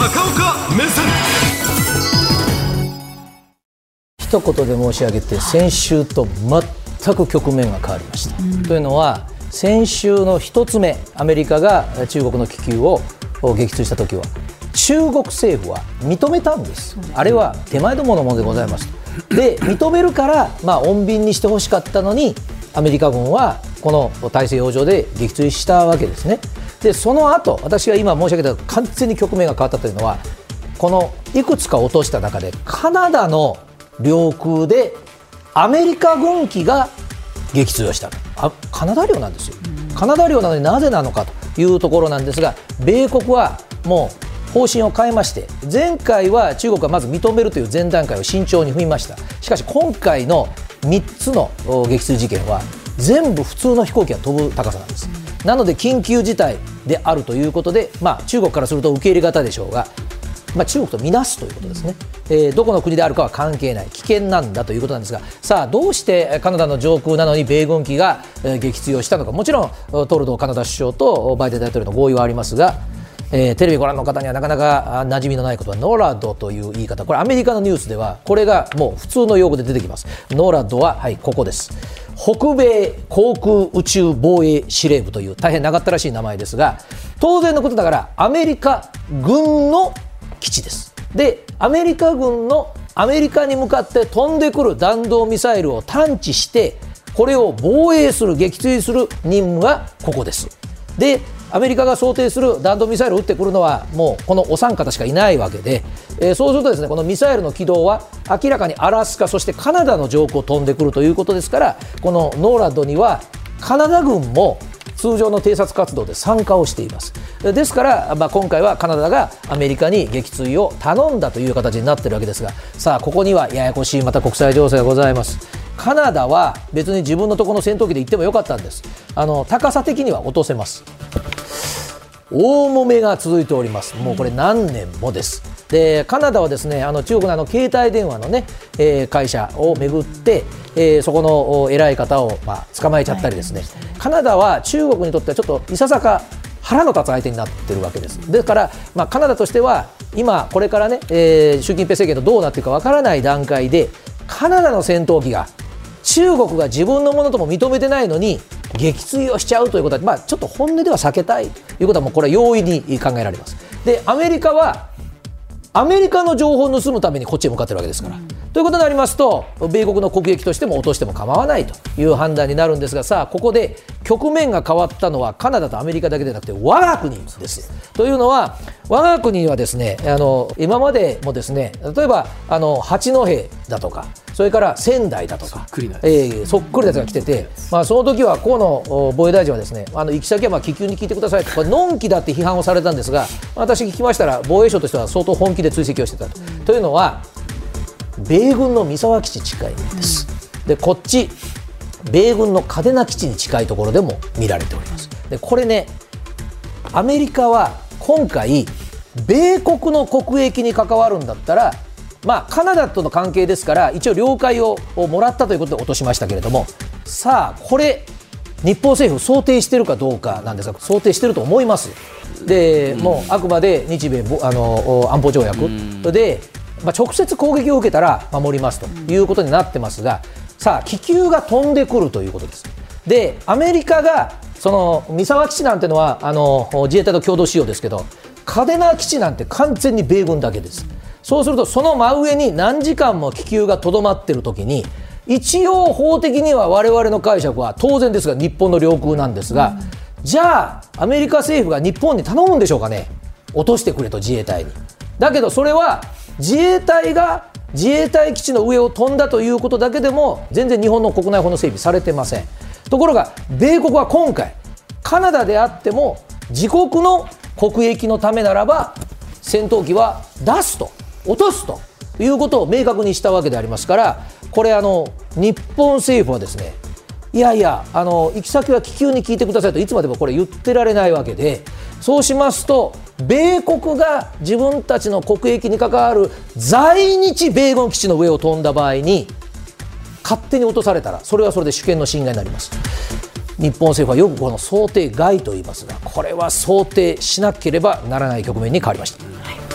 高岡目線一言で申し上げて先週と全く局面が変わりました。うん、というのは先週の1つ目アメリカが中国の気球を撃墜した時は中国政府は認めたんです、あれは手前どものものでございますで認めるから、まあ、穏便にしてほしかったのにアメリカ軍はこの大西洋上で撃墜したわけですね。でその後私が今申し上げた完全に局面が変わったというのはこのいくつか落とした中でカナダの領空でアメリカ軍機が撃墜をした。あカナダ領なんですよ、カナダ領なのになぜなのかというところなんですが米国はもう方針を変えまして前回は中国はまず認めるという前段階を慎重に踏みました。しかし今回の3つの撃墜事件は全部普通の飛行機が飛ぶ高さなんです、なので緊急事態であるということで、まあ、中国からすると受け入れ方でしょうがまあ、中国とみなすということですね、えー、どこの国であるかは関係ない危険なんだということなんですがさあどうしてカナダの上空なのに米軍機が撃墜をしたのか。もちろんトルドーカナダ首相とバイデン大統領の合意はありますがえー、テレビご覧の方にはなかなか馴染みのないことはノラドという言い方。これアメリカのニュースではこれがもう普通の用語で出てきます。ノラドははいここです。北米航空宇宙防衛司令部という大変長ったらしい名前ですが当然のことだからアメリカ軍の基地です。でアメリカ軍のアメリカに向かって飛んでくる弾道ミサイルを探知してこれを防衛する撃墜する任務がここです。でアメリカが想定する弾道ミサイルを撃ってくるのはもうこのお三方しかいないわけで、えー、そうするとですねこのミサイルの軌道は明らかにアラスカそしてカナダの上空を飛んでくるということですからこのノーラッドにはカナダ軍も通常の偵察活動で参加をしています。ですから、まあ、今回はカナダがアメリカに撃墜を頼んだという形になっているわけですがさあここにはややこしいまた国際情勢がございます。カナダは別に自分のところの戦闘機で行ってもよかったんです。あの高さ的には落とせます。大揉めが続いております。もうこれ何年もです。でカナダはですねあの中国のあの携帯電話のね、えー、会社をめぐって、えー、そこの偉い方を、まあ、捕まえちゃったりですね、はい、カナダは中国にとってはちょっといささか腹の立つ相手になってるわけです。ですから、まあ、カナダとしては今これからね、えー、習近平政権とどうなっていくかわからない段階でカナダの戦闘機が中国が自分のものとも認めてないのに撃墜をしちゃうということは、まあ、ちょっと本音では避けたいということはもうこれは容易に考えられます。でアメリカはアメリカの情報を盗むためにこっちへ向かってるわけですから。うん、ということになりますと米国の国益としても落としても構わないという判断になるんですがさあここで局面が変わったのはカナダとアメリカだけでなくて我が国です。というのは我が国はですねあの今までもですね例えばあの八戸だとかそれから仙台だとかそっくりな,、えー、そっくりなやつが来てて、まあ、その時は河野防衛大臣はですねあの行き先はまあ気球に聞いてくださいとこれのんきだって批判をされたんですが私聞きましたら防衛省としては相当本気で追跡をしてたと。うん、というのは米軍の三沢基地近いんです。うん、でこっち米軍の嘉手納基地に近いところでも見られております。でこれねアメリカは今回米国の国益に関わるんだったらまあ、カナダとの関係ですから一応了解をもらったということで落としましたけれどもさあこれ日本政府想定しているかどうかなんですが想定していると思います。で、もうあくまで日米あの安保条約で、まあ、直接攻撃を受けたら守りますということになってますがさあ気球が飛んでくるということです。でアメリカがその三沢基地なんてのはあの自衛隊と共同使用ですけど嘉手納基地なんて完全に米軍だけです。そうするとその真上に何時間も気球がとどまっている時に一応法的には我々の解釈は当然ですが日本の領空なんですが、うん、じゃあアメリカ政府が日本に頼むんでしょうかね落としてくれと自衛隊に。だけどそれは自衛隊が自衛隊基地の上を飛んだということだけでも全然日本の国内法の整備されてません。ところが米国は今回カナダであっても自国の国益のためならば戦闘機は出すと落とすということを明確にしたわけでありますからこれあの日本政府はですねいやいやあの行き先は気球に聞いてくださいといつまでもこれ言ってられないわけでそうしますと米国が自分たちの国益に関わる在日米軍基地の上を飛んだ場合に勝手に落とされたらそれはそれで主権の侵害になります。日本政府はよくこの想定外と言いますがこれは想定しなければならない局面に変わりました。はい